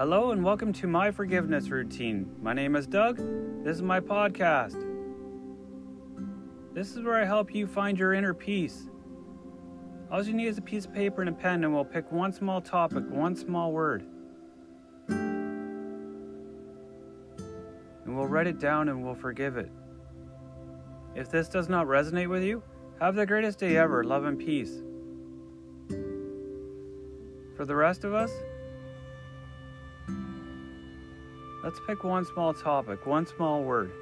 Hello and welcome to my forgiveness routine. My name is Doug. This is my podcast. This is where I help you find your inner peace. All you need is a piece of paper and a pen, and we'll pick one small topic, one small word. And we'll write it down and we'll forgive it. If this does not resonate with you, have the greatest day ever. Love and peace. For the rest of us, let's pick one small topic, one small word,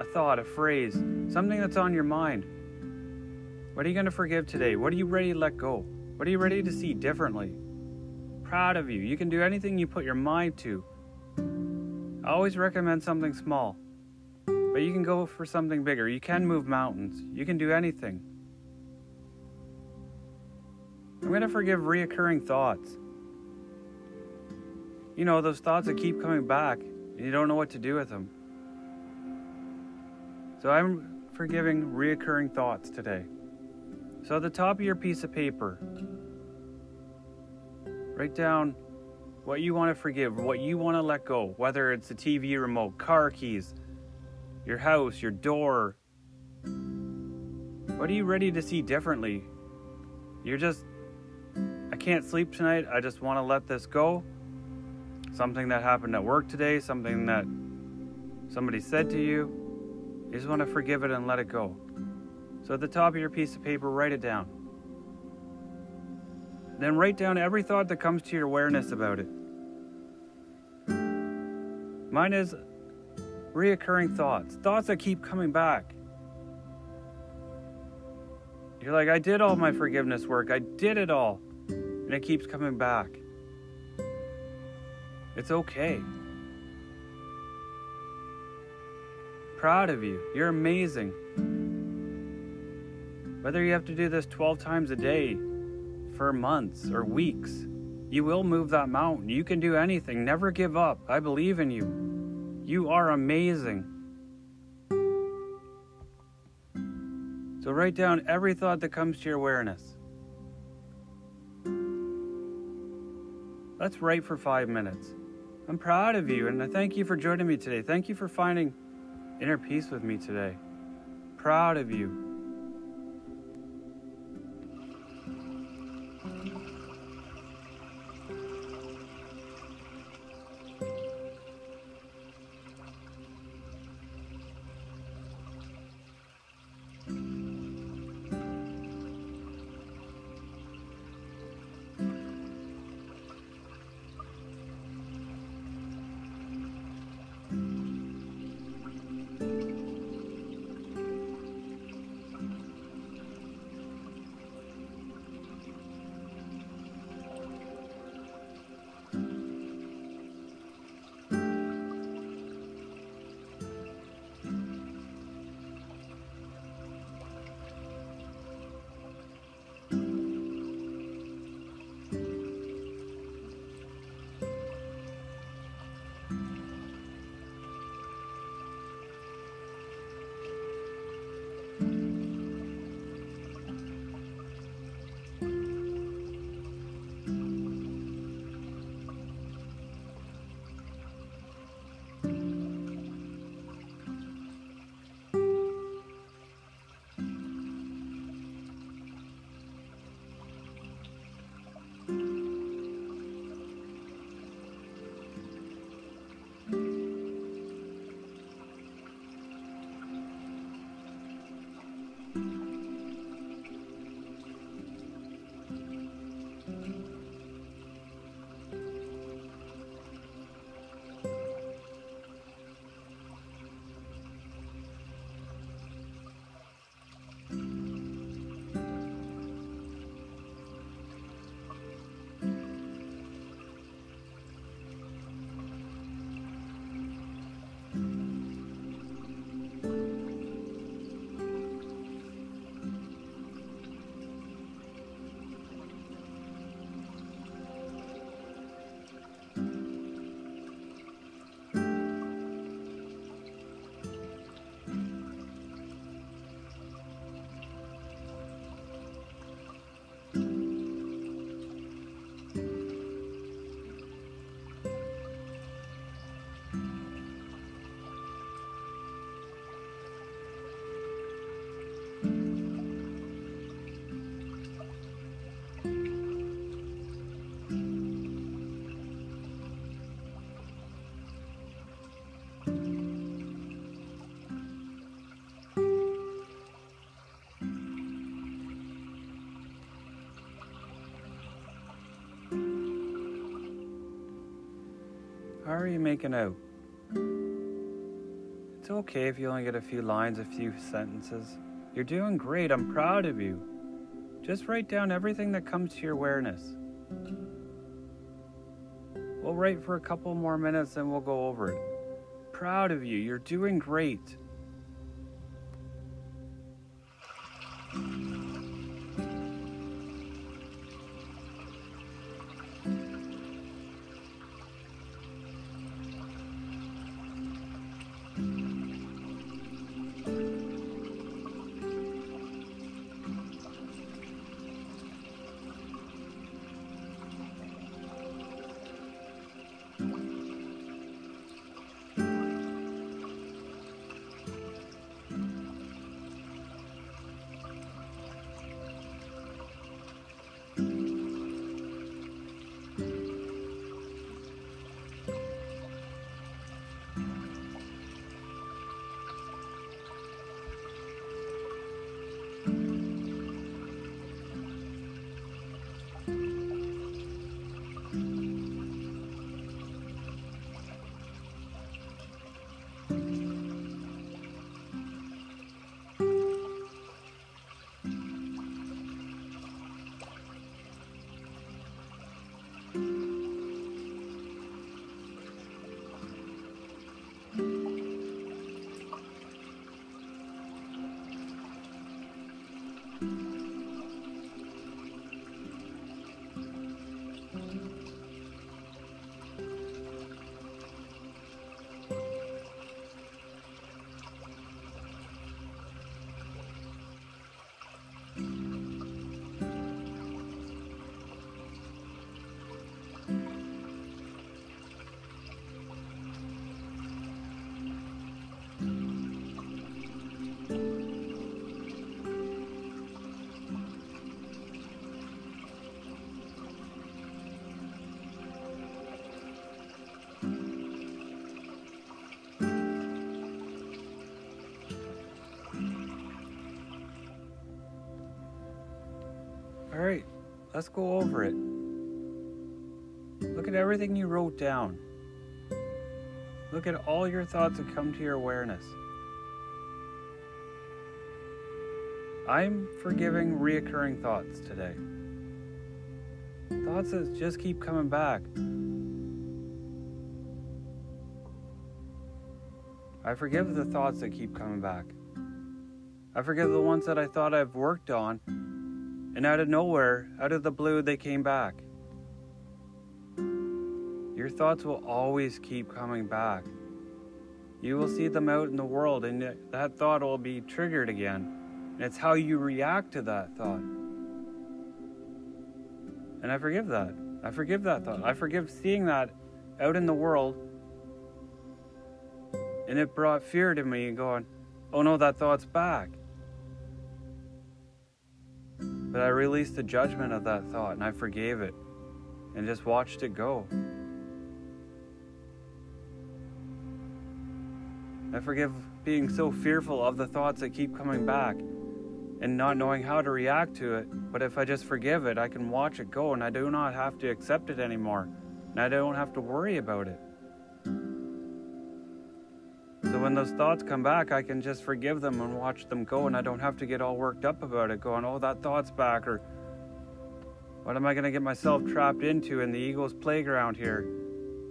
a thought, a phrase, something that's on your mind. What are you going to forgive today? What are you ready to let go? What are you ready to see differently? Proud of you. You can do anything you put your mind to. I always recommend something small, but you can go for something bigger. You can move mountains. You can do anything. I'm going to forgive reoccurring thoughts. You know, those thoughts that keep coming back and you don't know what to do with them. So I'm forgiving reoccurring thoughts today. So at the top of your piece of paper, write down what you want to forgive, what you want to let go, whether it's the TV remote, car keys, your house, your door. What are you ready to see differently? You're just I can't sleep tonight. I just want to let this go. Something that happened at work today, something that somebody said to you. You just want to forgive it and let it go. So at the top of your piece of paper, write it down. Then write down every thought that comes to your awareness about it. Mine is reoccurring thoughts, thoughts that keep coming back. You're like, I did all my forgiveness work, I did it all and it keeps coming back. It's okay. Proud of you. You're amazing. Whether you have to do this 12 times a day for months or weeks, you will move that mountain. You can do anything. Never give up. I believe in you. You are amazing. So write down every thought that comes to your awareness. Let's write for five minutes. I'm proud of you and I thank you for joining me today. Thank you for finding inner peace with me today. Proud of you. Are you making out? It's okay if you only get a few lines, a few sentences. You're doing great. I'm proud of you. Just write down everything that comes to your awareness. We'll write for a couple more minutes and we'll go over it. Proud of you. You're doing great. Let's go over it. Look at everything you wrote down. Look at all your thoughts that come to your awareness. I'm forgiving reoccurring thoughts today. Thoughts that just keep coming back. I forgive the thoughts that keep coming back. I forgive the ones that I thought I've worked on and out of nowhere, out of the blue, they came back. Your thoughts will always keep coming back. You will see them out in the world, and that thought will be triggered again. And it's how you react to that thought. And I forgive that. I forgive that thought. I forgive seeing that out in the world. And it brought fear to me, and going, oh no, that thought's back. But I released the judgment of that thought and I forgave it and just watched it go. I forgive being so fearful of the thoughts that keep coming back and not knowing how to react to it. But if I just forgive it, I can watch it go and I do not have to accept it anymore. And I don't have to worry about it. When those thoughts come back, I can just forgive them and watch them go, and I don't have to get all worked up about it, going, oh, that thought's back, or what am I going to get myself trapped into in the ego's playground here?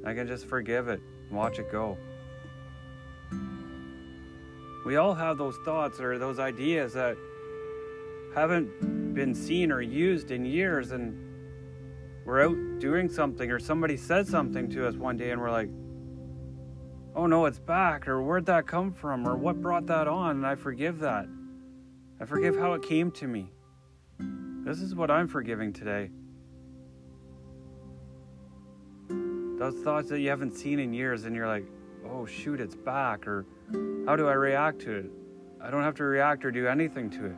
I can just forgive it and watch it go. We all have those thoughts or those ideas that haven't been seen or used in years, and we're out doing something, or somebody said something to us one day, and we're like, oh no, it's back, or where'd that come from, or what brought that on, and I forgive that. I forgive how it came to me. This is what I'm forgiving today. Those thoughts that you haven't seen in years, and you're like, oh shoot, it's back, or how do I react to it? I don't have to react or do anything to it.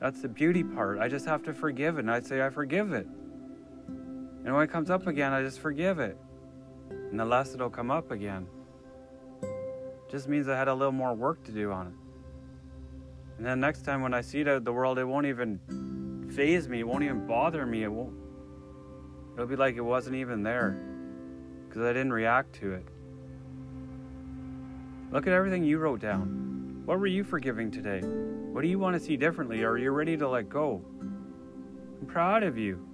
That's the beauty part. I just have to forgive it, and I'd say, I forgive it. And when it comes up again, I just forgive it and the less it'll come up again. Just means I had a little more work to do on it. And then next time when I see out the world, it won't even faze me, it won't even bother me, it won't it'll be like it wasn't even there. because I didn't react to it. Look at everything you wrote down. What were you forgiving today? What do you want to see differently? Are you ready to let go? I'm proud of you.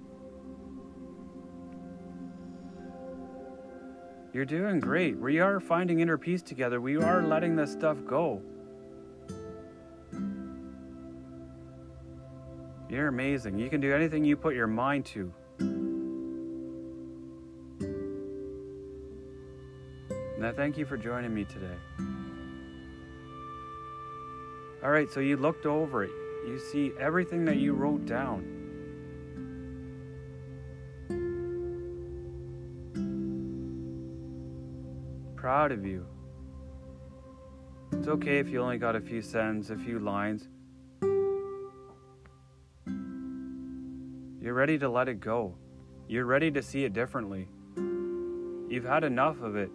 You're doing great. We are finding inner peace together. We are letting this stuff go. You're amazing. You can do anything you put your mind to. And I thank you for joining me today. All right, so you looked over it. You see everything that you wrote down. Proud of you. It's okay if you only got a few sentences, a few lines. You're ready to let it go. You're ready to see it differently. You've had enough of it.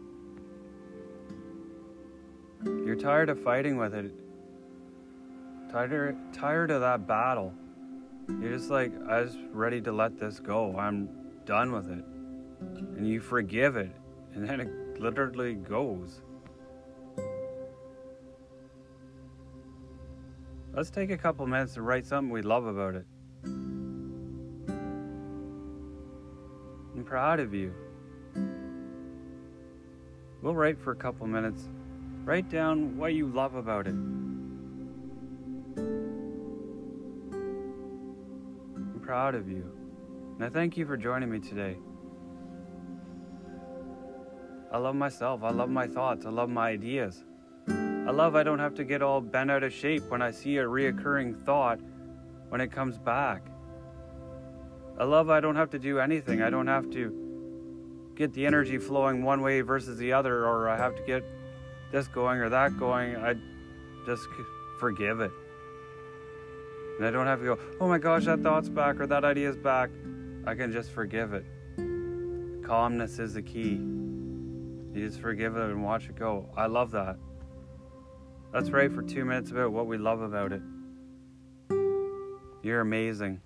You're tired of fighting with it. Tired, tired of that battle. You're just like, I was ready to let this go. I'm done with it. And you forgive it. And then it literally goes. Let's take a couple minutes to write something we love about it. I'm proud of you. We'll write for a couple minutes. Write down what you love about it. I'm proud of you. And I thank you for joining me today. I love myself. I love my thoughts. I love my ideas. I love I don't have to get all bent out of shape when I see a reoccurring thought when it comes back. I love I don't have to do anything. I don't have to get the energy flowing one way versus the other, or I have to get this going or that going. I just forgive it. And I don't have to go, oh my gosh, that thought's back or that idea's back. I can just forgive it. Calmness is the key. You just forgive it and watch it go. I love that. Let's write for two minutes about what we love about it. You're amazing.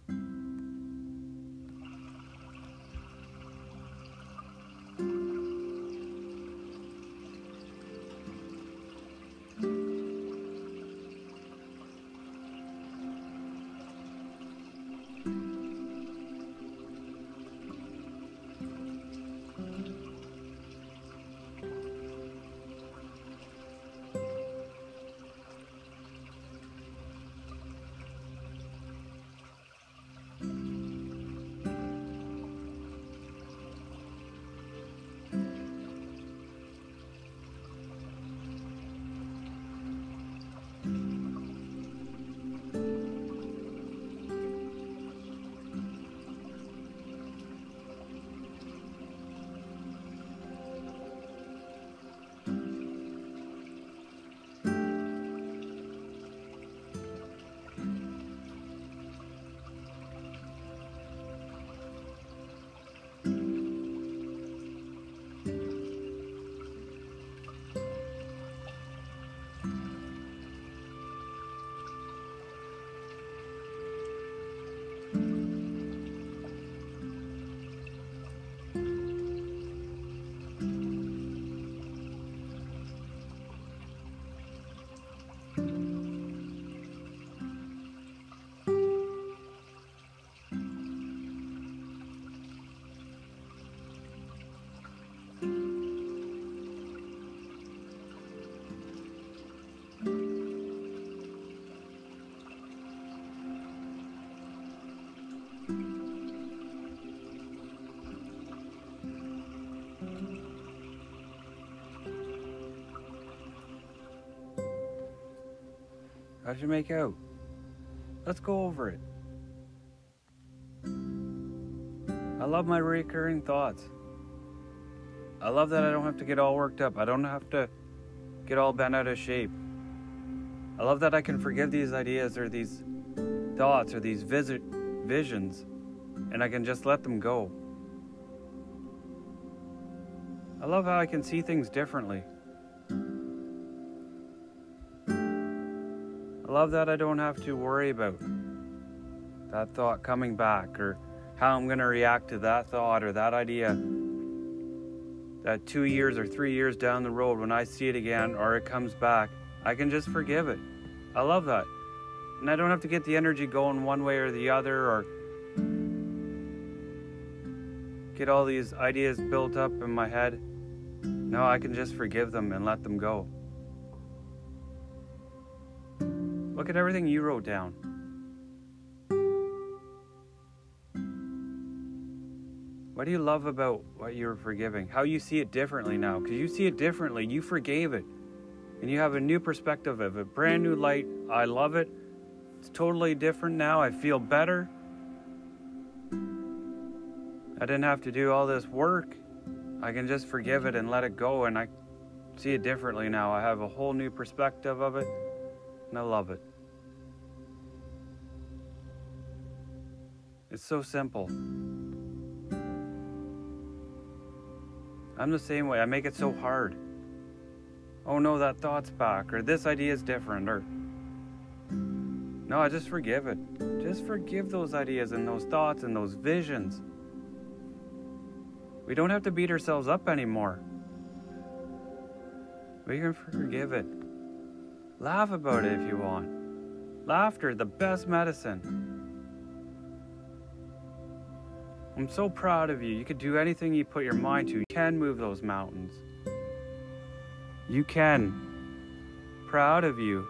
How'd you make out? Let's go over it. I love my recurring thoughts. I love that I don't have to get all worked up. I don't have to get all bent out of shape. I love that I can forgive these ideas or these thoughts or these visit visions and I can just let them go. I love how I can see things differently. I love that I don't have to worry about that thought coming back or how I'm going to react to that thought or that idea that two years or three years down the road, when I see it again or it comes back, I can just forgive it. I love that. And I don't have to get the energy going one way or the other or get all these ideas built up in my head. No, I can just forgive them and let them go. Look at everything you wrote down. What do you love about what you're forgiving? How you see it differently now? Because you see it differently. You forgave it. And you have a new perspective of it, brand new light. I love it. It's totally different now. I feel better. I didn't have to do all this work. I can just forgive it and let it go, and I see it differently now. I have a whole new perspective of it, and I love it. It's so simple. I'm the same way. I make it so hard. Oh no, that thought's back, or this idea is different, or. No, I just forgive it. Just forgive those ideas and those thoughts and those visions. We don't have to beat ourselves up anymore. We can forgive it. Laugh about it if you want. Laughter, the best medicine. I'm so proud of you. You could do anything you put your mind to. You can move those mountains. You can. Proud of you.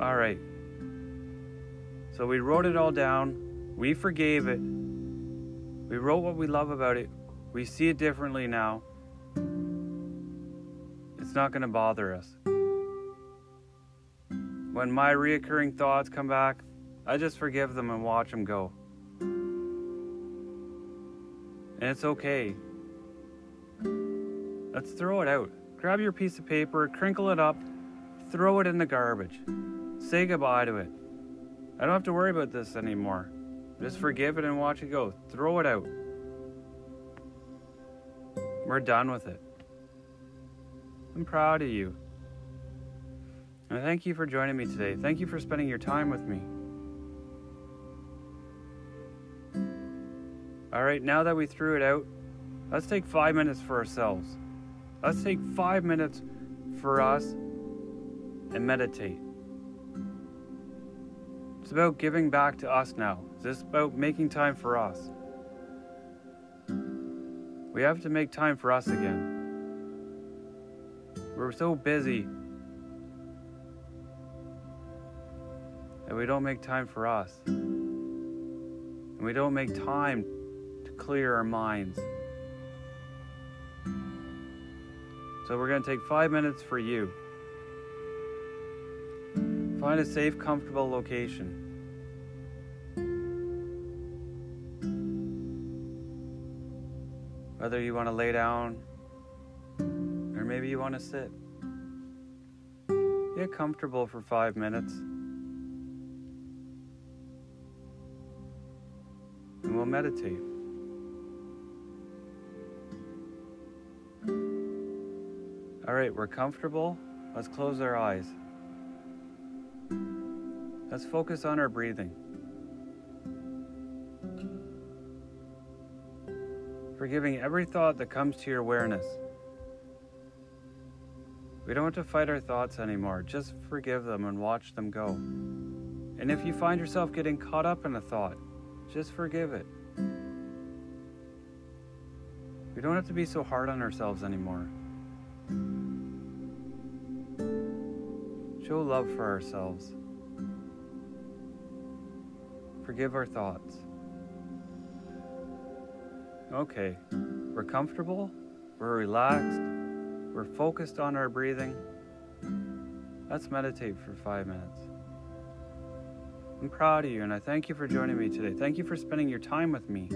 All right. So we wrote it all down. We forgave it. We wrote what we love about it. We see it differently now. It's not going to bother us. When my reoccurring thoughts come back, I just forgive them and watch them go. And it's okay. Let's throw it out. Grab your piece of paper, crinkle it up, throw it in the garbage. Say goodbye to it. I don't have to worry about this anymore. Just forgive it and watch it go. Throw it out. We're done with it. I'm proud of you. And thank you for joining me today. Thank you for spending your time with me. All right, now that we threw it out, let's take five minutes for ourselves. Let's take five minutes for us and meditate. It's about giving back to us now. It's about making time for us. We have to make time for us again. We're so busy that we don't make time for us. And we don't make time clear our minds. So we're going to take five minutes for you. Find a safe, comfortable location. Whether you want to lay down or maybe you want to sit. Get comfortable for five minutes. And we'll meditate. All right, we're comfortable. Let's close our eyes. Let's focus on our breathing. Forgiving every thought that comes to your awareness. We don't have to fight our thoughts anymore. Just forgive them and watch them go. And if you find yourself getting caught up in a thought, just forgive it. We don't have to be so hard on ourselves anymore. Show love for ourselves. Forgive our thoughts. Okay, we're comfortable, we're relaxed, we're focused on our breathing. Let's meditate for five minutes. I'm proud of you and I thank you for joining me today. Thank you for spending your time with me.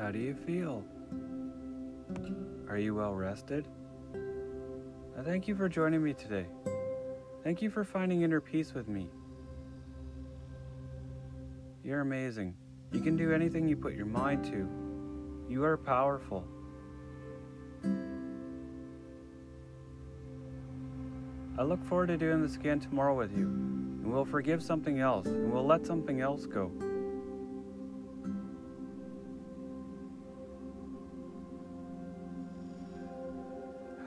How do you feel? Are you well rested? I thank you for joining me today. Thank you for finding inner peace with me. You're amazing. You can do anything you put your mind to. You are powerful. I look forward to doing this again tomorrow with you, and we'll forgive something else, and we'll let something else go.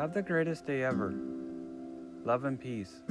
Have the greatest day ever. Love and peace.